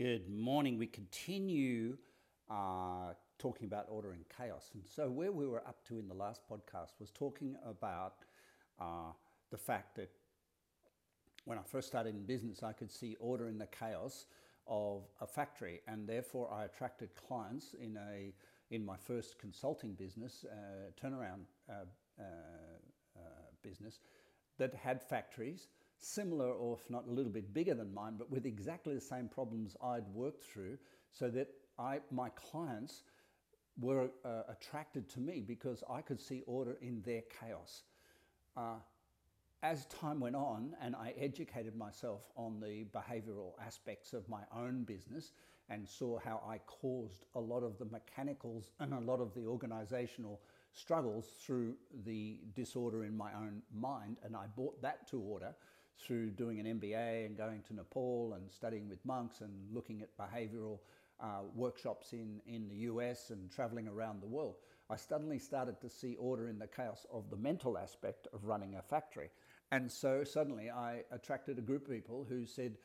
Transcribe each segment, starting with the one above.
Good morning. We continue uh, talking about order and chaos. And so, where we were up to in the last podcast was talking about uh, the fact that when I first started in business, I could see order in the chaos of a factory, and therefore I attracted clients in a in my first consulting business, uh, turnaround uh, uh, uh, business, that had factories similar or if not a little bit bigger than mine, but with exactly the same problems I'd worked through, so that I, my clients were uh, attracted to me because I could see order in their chaos. Uh, as time went on and I educated myself on the behavioral aspects of my own business and saw how I caused a lot of the mechanicals and a lot of the organizational struggles through the disorder in my own mind, and I brought that to order through doing an MBA and going to Nepal and studying with monks and looking at behavioral uh, workshops in, in the US and traveling around the world, I suddenly started to see order in the chaos of the mental aspect of running a factory. And so suddenly I attracted a group of people who said,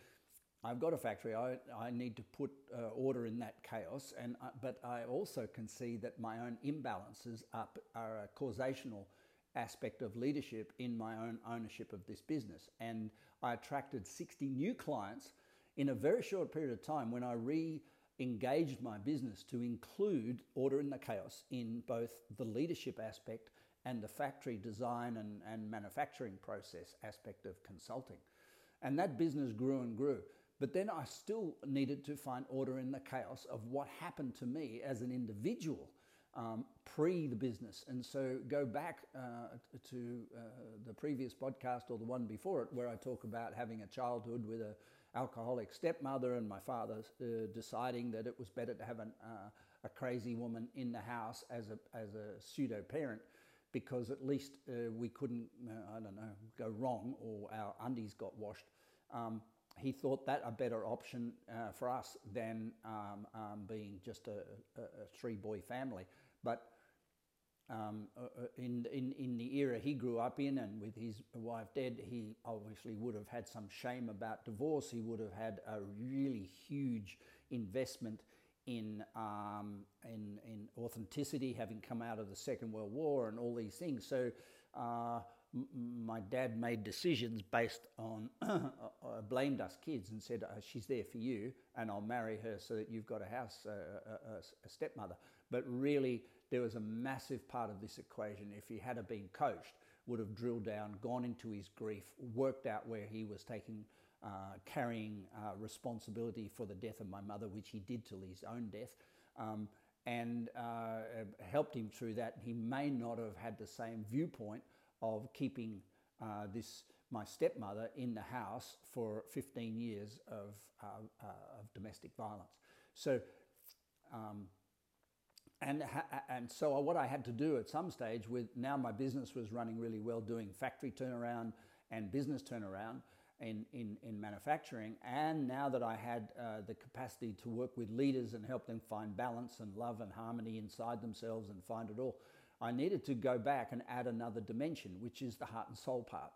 I've got a factory, I, I need to put uh, order in that chaos, and, uh, but I also can see that my own imbalances are, are a causational aspect of leadership in my own ownership of this business. And I attracted 60 new clients in a very short period of time when I re engaged my business to include order in the chaos in both the leadership aspect and the factory design and, and manufacturing process aspect of consulting. And that business grew and grew. But then I still needed to find order in the chaos of what happened to me as an individual um, pre the business. And so go back uh, to uh, the previous podcast or the one before it, where I talk about having a childhood with a alcoholic stepmother and my father uh, deciding that it was better to have an, uh, a crazy woman in the house as a, as a pseudo parent because at least uh, we couldn't, uh, I don't know, go wrong or our undies got washed. Um, he thought that a better option uh, for us than um, um, being just a, a, a, three boy family. But um, uh, uh, in, in, in the era he grew up in, and with his wife dead, he obviously would have had some shame about divorce. He would have had a really huge investment in, um, in, in authenticity, having come out of the Second World War and all these things. So uh, my dad made decisions based on, uh, blamed us kids and said, uh, She's there for you, and I'll marry her so that you've got a house, uh, a, a, stepmother. But really, there was a massive part of this equation. If he had been coached, would have drilled down, gone into his grief, worked out where he was taking. Uh, carrying uh, responsibility for the death of my mother, which he did till his own death, um, and uh, helped him through that. He may not have had the same viewpoint of keeping uh, this my stepmother in the house for 15 years of, uh, uh, of domestic violence. So, um, and, and so what I had to do at some stage with now my business was running really well, doing factory turnaround and business turnaround in, in, in manufacturing. And now that I had uh, the capacity to work with leaders and help them find balance and love and harmony inside themselves and find it all, I needed to go back and add another dimension, which is the heart and soul part.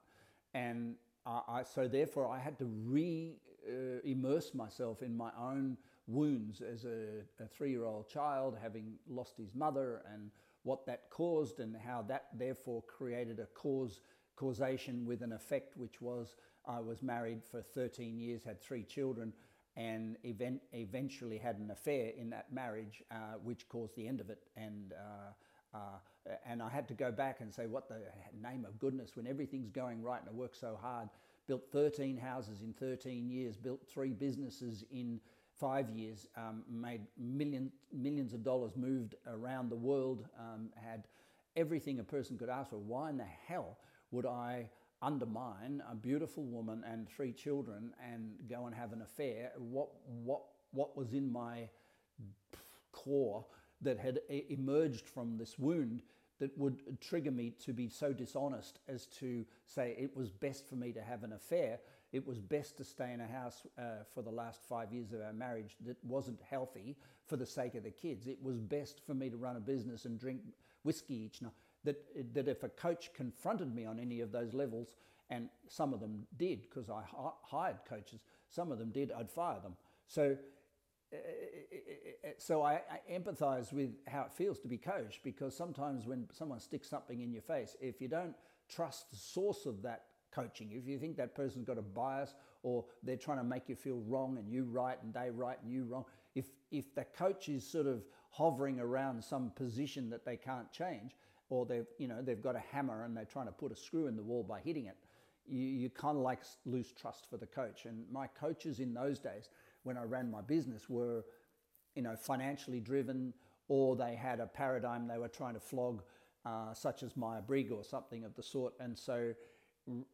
And I, so therefore, I had to re uh, immerse myself in my own wounds as a, a three year old child, having lost his mother, and what that caused, and how that therefore created a cause causation with an effect, which was I was married for 13 years, had three children, and event, eventually had an affair in that marriage, uh, which caused the end of it. And uh, uh, and I had to go back and say, what the name of goodness, when everything's going right and I worked so hard, built 13 houses in 13 years, built three businesses in five years, um, made million, millions of dollars, moved around the world, um, had everything a person could ask for. Why in the hell would I undermine a beautiful woman and three children and go and have an affair? What, what, what was in my core that had emerged from this wound that would trigger me to be so dishonest as to say it was best for me to have an affair. It was best to stay in a house uh, for the last five years of our marriage that wasn't healthy for the sake of the kids. It was best for me to run a business and drink whiskey each night. That, that if a coach confronted me on any of those levels, and some of them did because I hired coaches, some of them did, I'd fire them. So so I, I empathize with how it feels to be coached because sometimes when someone sticks something in your face, if you don't trust the source of that coaching, if you think that person's got a bias or they're trying to make you feel wrong and you right and they right and you wrong, if if the coach is sort of hovering around some position that they can't change, or they've you know they've got a hammer and they're trying to put a screw in the wall by hitting it, you, you kind of like lose trust for the coach. And my coaches in those days, when I ran my business, were you know, financially driven, or they had a paradigm they were trying to flog, uh, such as Briggs or something of the sort. And so,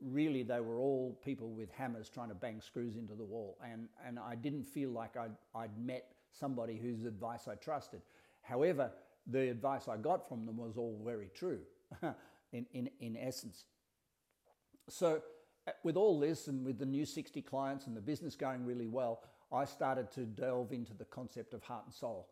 really, they were all people with hammers trying to bang screws into the wall. And, and I didn't feel like I'd, I'd met somebody whose advice I trusted. However, the advice I got from them was all very true in, in, in essence. So, uh, with all this and with the new 60 clients and the business going really well, I started to delve into the concept of heart and soul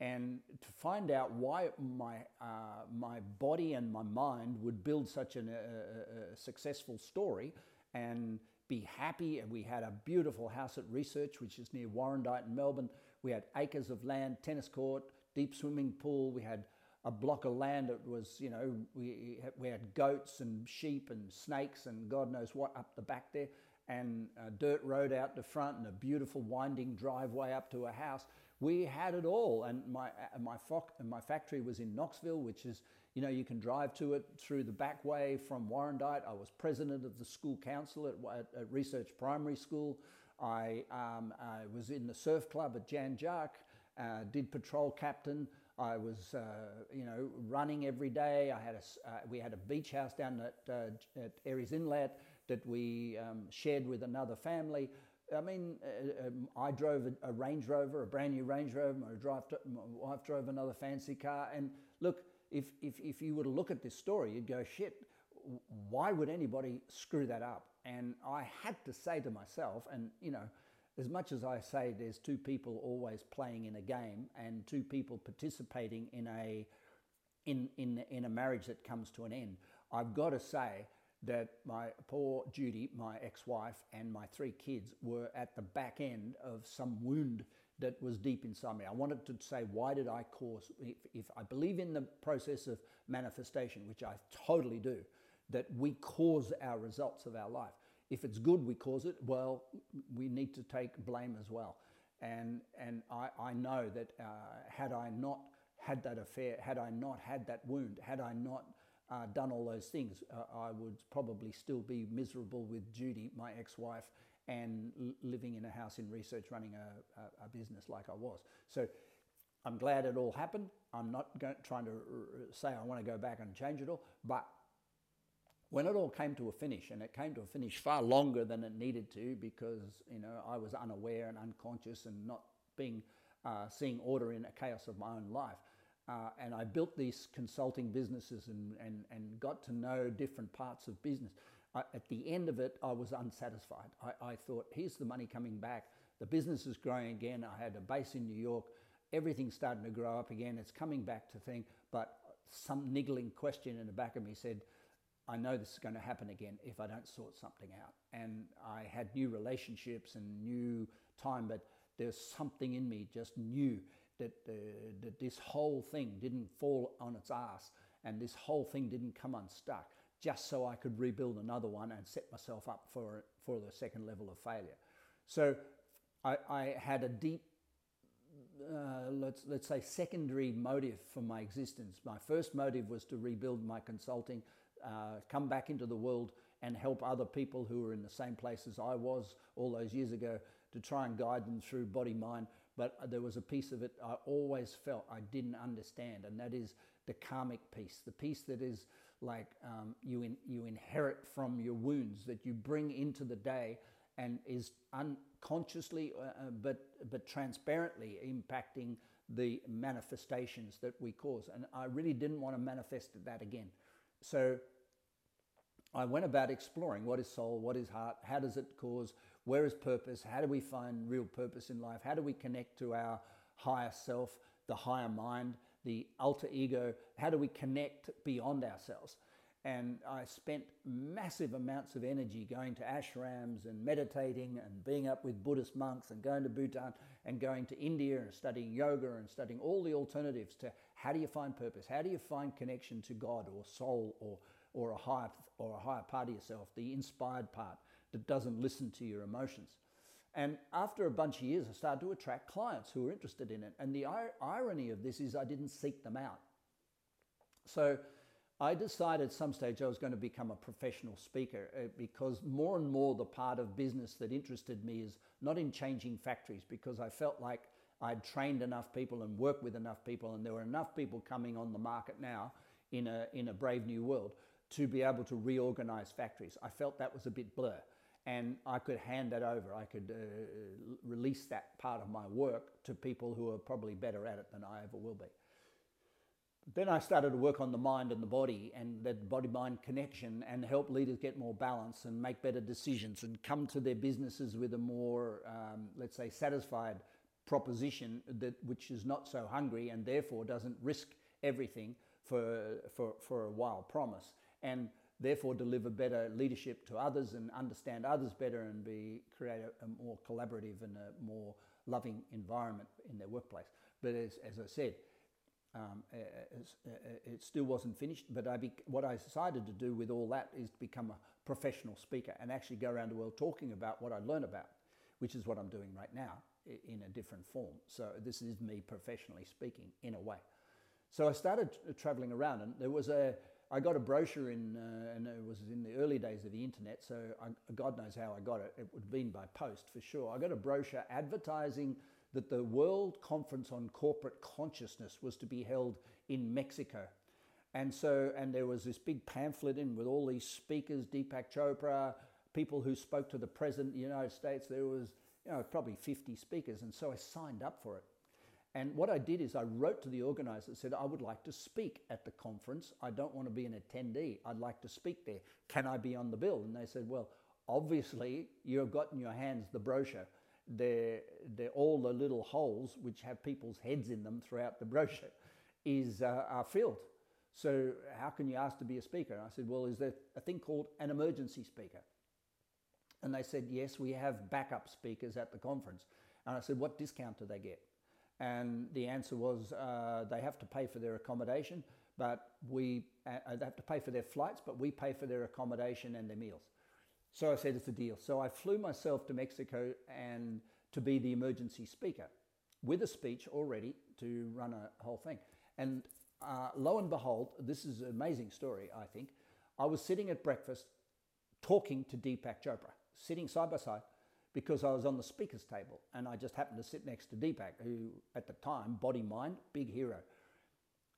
and to find out why my, uh, my body and my mind would build such an, a, a, successful story and be happy. And we had a beautiful house at Research, which is near Warrandyte in Melbourne. We had acres of land, tennis court, deep swimming pool. We had a block of land that was, you know, we, we had goats and sheep and snakes and God knows what up the back there and a dirt road out the front and a beautiful winding driveway up to a house. We had it all, and my my my factory was in Knoxfield, which is you know you can drive to it through the back way from Warrandyte. I was president of the school council at, at, at Research Primary School. I, um, I, was in the surf club at Jan Juc, uh, did patrol captain. I was, uh, you know, running every day. I had a, uh, we had a beach house down at, uh, at Aireys Inlet that we um, shared with another family. I mean, uh, um, I drove a, a, Range Rover, a brand new Range Rover. My, drive, my wife drove another fancy car. And look, if, if, if you were to look at this story, you'd go, shit, why would anybody screw that up? And I had to say to myself, and you know, as much as I say there's two people always playing in a game and two people participating in a in, in, in a marriage that comes to an end, I've got to say that my poor Judy, my ex wife, and my three kids were at the back end of some wound that was deep inside me. I wanted to say, why did I cause, if, if I believe in the process of manifestation, which I totally do, that we cause our results of our life. If it's good, we cause it. Well, we need to take blame as well. And, and I, I know that uh, had I not had that affair, had I not had that wound, had I not uh, done all those things, uh, I would probably still be miserable with Judy, my ex wife, and l- living in a house in research, running a, a, a, business like I was. So I'm glad it all happened. I'm not trying to r- say I want to go back and change it all, but when it all came to a finish, and it came to a finish far longer than it needed to because you know I was unaware and unconscious and not being uh, seeing order in a chaos of my own life. Uh, and I built these consulting businesses and, and, and got to know different parts of business. I, at the end of it, I was unsatisfied. I, I thought, here's the money coming back. The business is growing again. I had a base in New York. Everything's starting to grow up again. It's coming back to thing. But some niggling question in the back of me said, I know this is going to happen again if I don't sort something out. And I had new relationships and new time, but there's something in me just knew that, that this whole thing didn't fall on its ass and this whole thing didn't come unstuck just so I could rebuild another one and set myself up for, for the second level of failure. So I, I had a deep, uh, let's, let's say, secondary motive for my existence. My first motive was to rebuild my consulting, uh, come back into the world and help other people who were in the same place as I was all those years ago to try and guide them through body, mind, but there was a piece of it I always felt I didn't understand, and that is the karmic piece, the piece that is like um, you, in, you inherit from your wounds that you bring into the day and is unconsciously uh, uh, but, but transparently impacting the manifestations that we cause. And I really didn't want to manifest that again. So I went about exploring what is soul, what is heart, how does it cause where is purpose? How do we find real purpose in life? How do we connect to our higher self, the higher mind, the alter ego? How do we connect beyond ourselves? And I spent massive amounts of energy going to ashrams and meditating and being up with Buddhist monks and going to Bhutan and going to India and studying yoga and studying all the alternatives to how do you find purpose? How do you find connection to God or soul or, or, a, higher, or a higher part of yourself, the inspired part that doesn't listen to your emotions? And after a bunch of years, I started to attract clients who were interested in it. And the irony of this is I didn't seek them out. So I decided at some stage I was going to become a professional speaker uh, because more and more the part of business that interested me is not in changing factories because I felt like I'd trained enough people and worked with enough people and there were enough people coming on the market now in a, in a brave new world to be able to reorganize factories. I felt that was a bit blur and I could hand that over. I could uh, release that part of my work to people who are probably better at it than I ever will be then I started to work on the mind and the body and that body mind connection and help leaders get more balance and make better decisions and come to their businesses with a more, um, let's say, satisfied proposition that which is not so hungry and therefore doesn't risk everything for, for, for a wild promise and therefore deliver better leadership to others and understand others better and be create a, a more collaborative and a more loving environment in their workplace. But as, as I said, um, it still wasn't finished, but I be, what I decided to do with all that is to become a professional speaker and actually go around the world talking about what I learned about, which is what I'm doing right now in a different form. So this is me professionally speaking in a way. So I started traveling around, and there was a I got a brochure in, uh, and it was in the early days of the internet. So I, God knows how I got it. It would have been by post for sure. I got a brochure advertising that the World Conference on Corporate Consciousness was to be held in Mexico. And so, and there was this big pamphlet in with all these speakers, Deepak Chopra, people who spoke to the President of the United States. There was, you know, probably 50 speakers. And so I signed up for it. And what I did is I wrote to the organizer said, I would like to speak at the conference. I don't want to be an attendee. I'd like to speak there. Can I be on the bill? And they said, Well, obviously, you've got in your hands the brochure they're, they're all the little holes which have people's heads in them throughout the brochure is uh, are filled. So how can you ask to be a speaker? And I said, well, is there a thing called an emergency speaker? And they said, yes, we have backup speakers at the conference. And I said, what discount do they get? And the answer was uh, they have to pay for their accommodation, but we uh, they have to pay for their flights, but we pay for their accommodation and their meals. So I said, it's a deal. So I flew myself to Mexico and to be the emergency speaker with a speech already to run a whole thing. And uh, lo and behold, this is an amazing story, I think. I was sitting at breakfast talking to Deepak Chopra, sitting side by side because I was on the speaker's table and I just happened to sit next to Deepak, who at the time, body mind, big hero.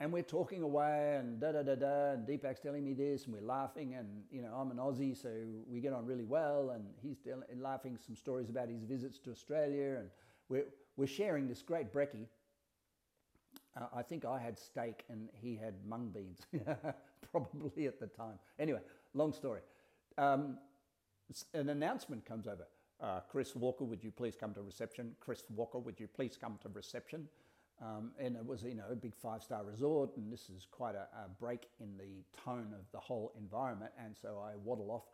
And we're talking away and da da da da, and Deepak's telling me this, and we're laughing. And, you know, I'm an Aussie, so we get on really well. And he's tell- laughing some stories about his visits to Australia. And we're, we're sharing this great brekkie. Uh, I think I had steak and he had mung beans, probably at the time. Anyway, long story. Um, an announcement comes over. Uh, Chris Walker, would you please come to reception? Chris Walker, would you please come to reception? Um, and it was, you know, a big five-star resort, and this is quite a, a, break in the tone of the whole environment. And so I waddle off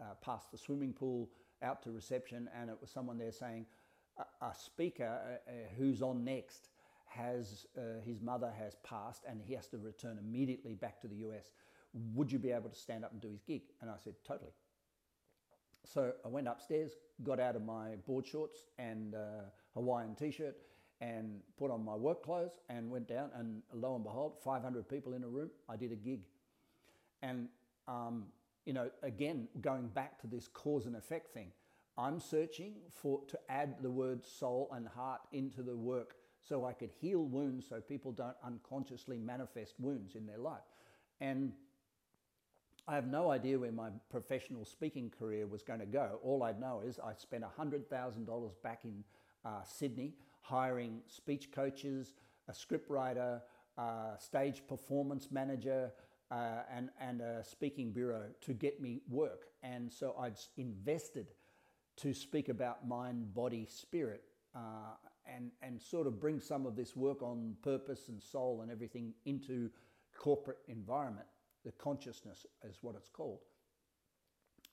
uh, past the swimming pool out to reception, and it was someone there saying, a, a speaker uh, uh, who's on next has uh, his mother has passed, and he has to return immediately back to the US. Would you be able to stand up and do his gig? And I said, totally. So I went upstairs, got out of my board shorts and uh, Hawaiian t-shirt and put on my work clothes and went down and lo and behold 500 people in a room. I did a gig. And um, you know again going back to this cause and effect thing i'm searching for to add the word soul and heart into the work so i could heal wounds so people don't unconsciously manifest wounds in their life. And I have no idea where my professional speaking career was going to go. All I know is I spent $100,000 back in uh, Sydney hiring speech coaches, a scriptwriter, a stage performance manager, uh, and, and a speaking bureau to get me work. And so I'd invested to speak about mind, body, spirit, uh, and, and sort of bring some of this work on purpose and soul and everything into corporate environment. The consciousness is what it's called.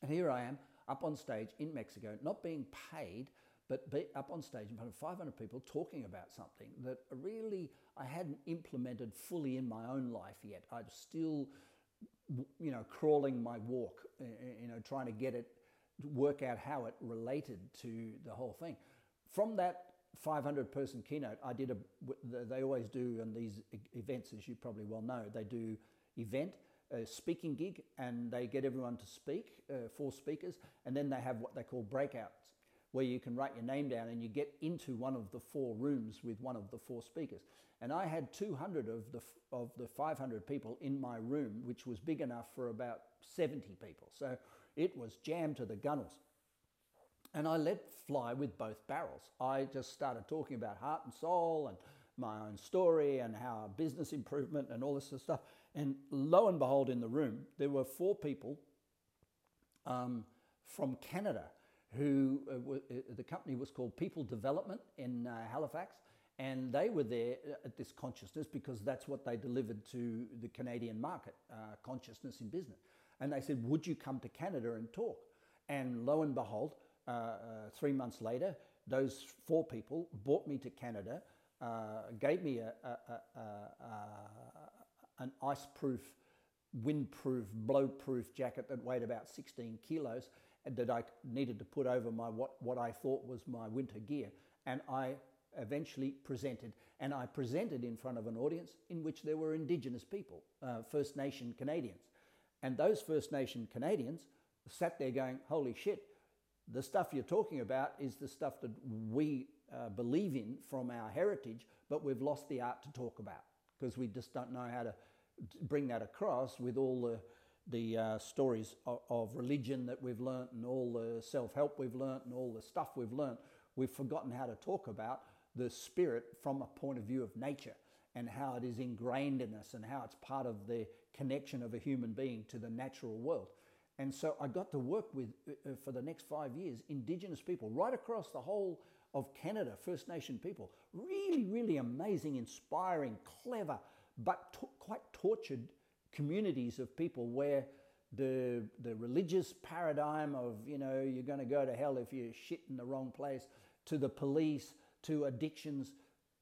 And here I am up on stage in Mexico, not being paid, but be up on stage in front of 500 people talking about something that really I hadn't implemented fully in my own life yet. I'm still, you know, crawling my walk, eh, eh, you know, trying to get it, work out how it related to the whole thing. From that 500 person keynote, I did a, they always do on these events, as you probably well know, they do event, a speaking gig, and they get everyone to speak, uh, four speakers, and then they have what they call breakouts, where you can write your name down and you get into one of the four rooms with one of the four speakers. And I had 200 of the, of the 500 people in my room, which was big enough for about 70 people. So it was jammed to the gunnels. And I let fly with both barrels. I just started talking about heart and soul and my own story and how business improvement and all this sort of stuff. And lo and behold, in the room, there were four people um, from Canada who uh, uh, the company was called People Development in uh, Halifax. And they were there at this consciousness because that's what they delivered to the Canadian market, uh, consciousness in business. And they said, Would you come to Canada and talk? And lo and behold, uh, uh, three months later, those four people brought me to Canada, uh, gave me a, a, a, an ice-proof, wind-proof, blow-proof jacket that weighed about 16 kilos that I needed to put over my what, what I thought was my winter gear. And I eventually presented, and I presented in front of an audience in which there were Indigenous people, uh, First Nation Canadians. And those First Nation Canadians sat there going, Holy shit, the stuff you're talking about is the stuff that we uh, believe in from our heritage, but we've lost the art to talk about because we just don't know how to bring that across with all the the uh, stories of, of, religion that we've learnt and all the self-help we've learnt and all the stuff we've learnt. We've forgotten how to talk about the spirit from a point of view of nature and how it is ingrained in us and how it's part of the connection of a human being to the natural world. And so I got to work with, uh, uh, for the next five years, Indigenous people right across the whole of Canada, First Nation people. Really, really amazing, inspiring, clever, but t- quite tortured communities of people where the, the religious paradigm of, you know, you're going to go to hell if you shit in the wrong place, to the police, to addictions,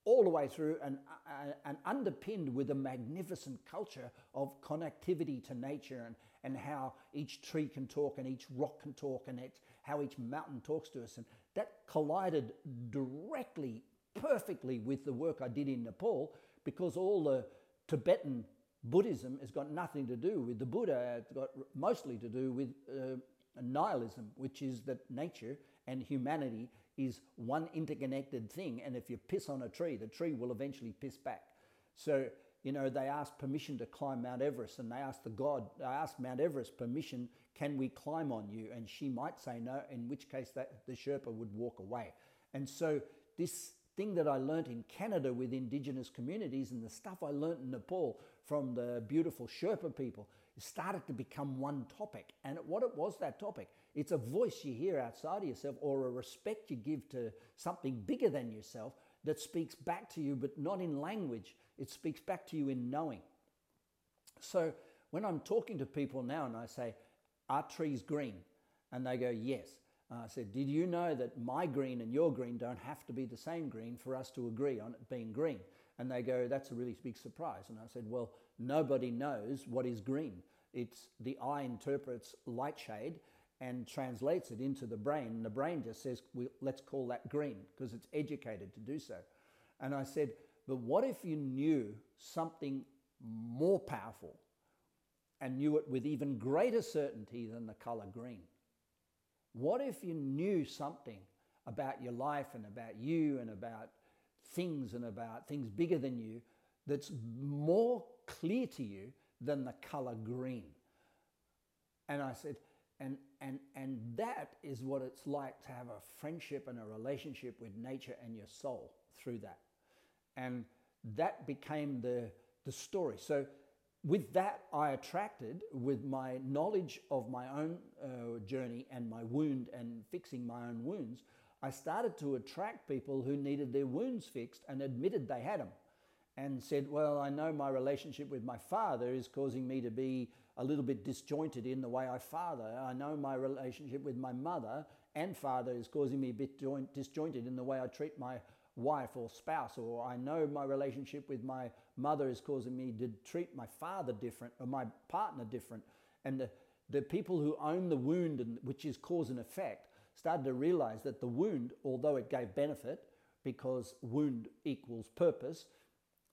all the way through and, uh, and underpinned with a magnificent culture of connectivity to nature and, and how each tree can talk and each rock can talk and it's how each mountain talks to us. And that collided directly, perfectly with the work I did in Nepal because all the Tibetan Buddhism has got nothing to do with the Buddha. It's got mostly to do with uh, nihilism, which is that nature and humanity is one interconnected thing. And if you piss on a tree, the tree will eventually piss back. So you know, they asked permission to climb Mount Everest and they asked the God, they asked Mount Everest permission, can we climb on you? And she might say no, in which case that, the Sherpa would walk away. And so this thing that I learned in Canada with indigenous communities and the stuff I learned in Nepal from the beautiful Sherpa people started to become one topic. And what it was that topic, it's a voice you hear outside of yourself or a respect you give to something bigger than yourself that speaks back to you, but not in language. It speaks back to you in knowing. So when I'm talking to people now and I say, Are trees green? And they go, Yes. I said, Did you know that my green and your green don't have to be the same green for us to agree on it being green? And they go, That's a really big surprise. And I said, Well, nobody knows what is green. It's the eye interprets light shade and translates it into the brain. And the brain just says, well, let's call that green because it's educated to do so. And I said, but what if you knew something more powerful and knew it with even greater certainty than the color green? What if you knew something about your life and about you and about things and about things bigger than you that's more clear to you than the color green? And I said, and, and, and that is what it's like to have a friendship and a relationship with nature and your soul through that. And that became the, the story. So, with that, I attracted, with my knowledge of my own uh, journey and my wound and fixing my own wounds, I started to attract people who needed their wounds fixed and admitted they had them. and said, Well, I know my relationship with my father is causing me to be a little bit disjointed in the way I father. I know my relationship with my mother and father is causing me a bit disjointed in the way I treat my wife or spouse, or I know my relationship with my mother is causing me to treat my father different or my partner different. And the, the people who own the wound, and, which is cause and effect, started to realize that the wound, although it gave benefit, because wound equals purpose,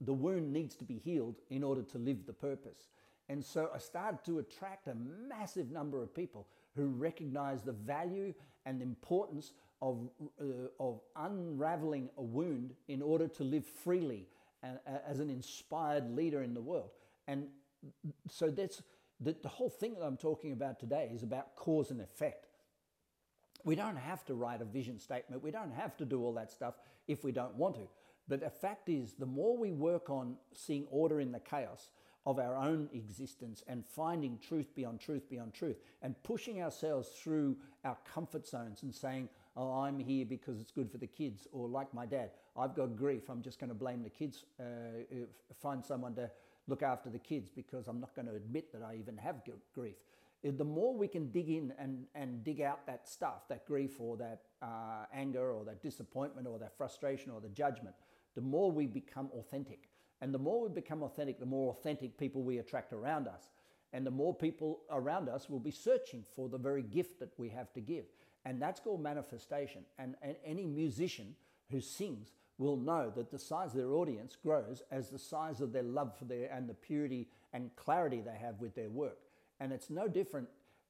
the wound needs to be healed in order to live the purpose. And so I started to attract a massive number of people who recognize the value and importance of, uh, of unraveling a wound in order to live freely as an inspired leader in the world. And so that's the, the whole thing that I'm talking about today is about cause and effect. We don't have to write a vision statement. We don't have to do all that stuff if we don't want to. But the fact is, the more we work on seeing order in the chaos of our own existence and finding truth beyond truth beyond truth and pushing ourselves through our comfort zones and saying, Oh, I'm here because it's good for the kids, or like my dad, I've got grief, I'm just going to blame the kids, uh, find someone to look after the kids because I'm not going to admit that I even have grief the more we can dig in and, and dig out that stuff, that grief or that uh, anger or that disappointment or that frustration or the judgment, the more we become authentic. And the more we become authentic, the more authentic people we attract around us. And the more people around us will be searching for the very gift that we have to give. And that's called manifestation. And, and any musician who sings will know that the size of their audience grows as the size of their love for their and the purity and clarity they have with their work. And it's no different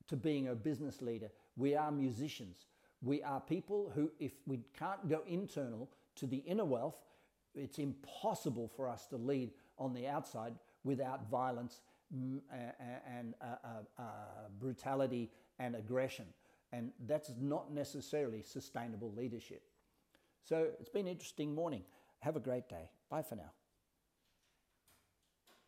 to being a business leader. We are musicians. We are people who, if we can't go internal to the inner wealth, it's impossible for us to lead on the outside without violence and uh, uh, uh, brutality and aggression. And that's not necessarily sustainable leadership. So it's been an interesting morning. Have a great day. Bye for now.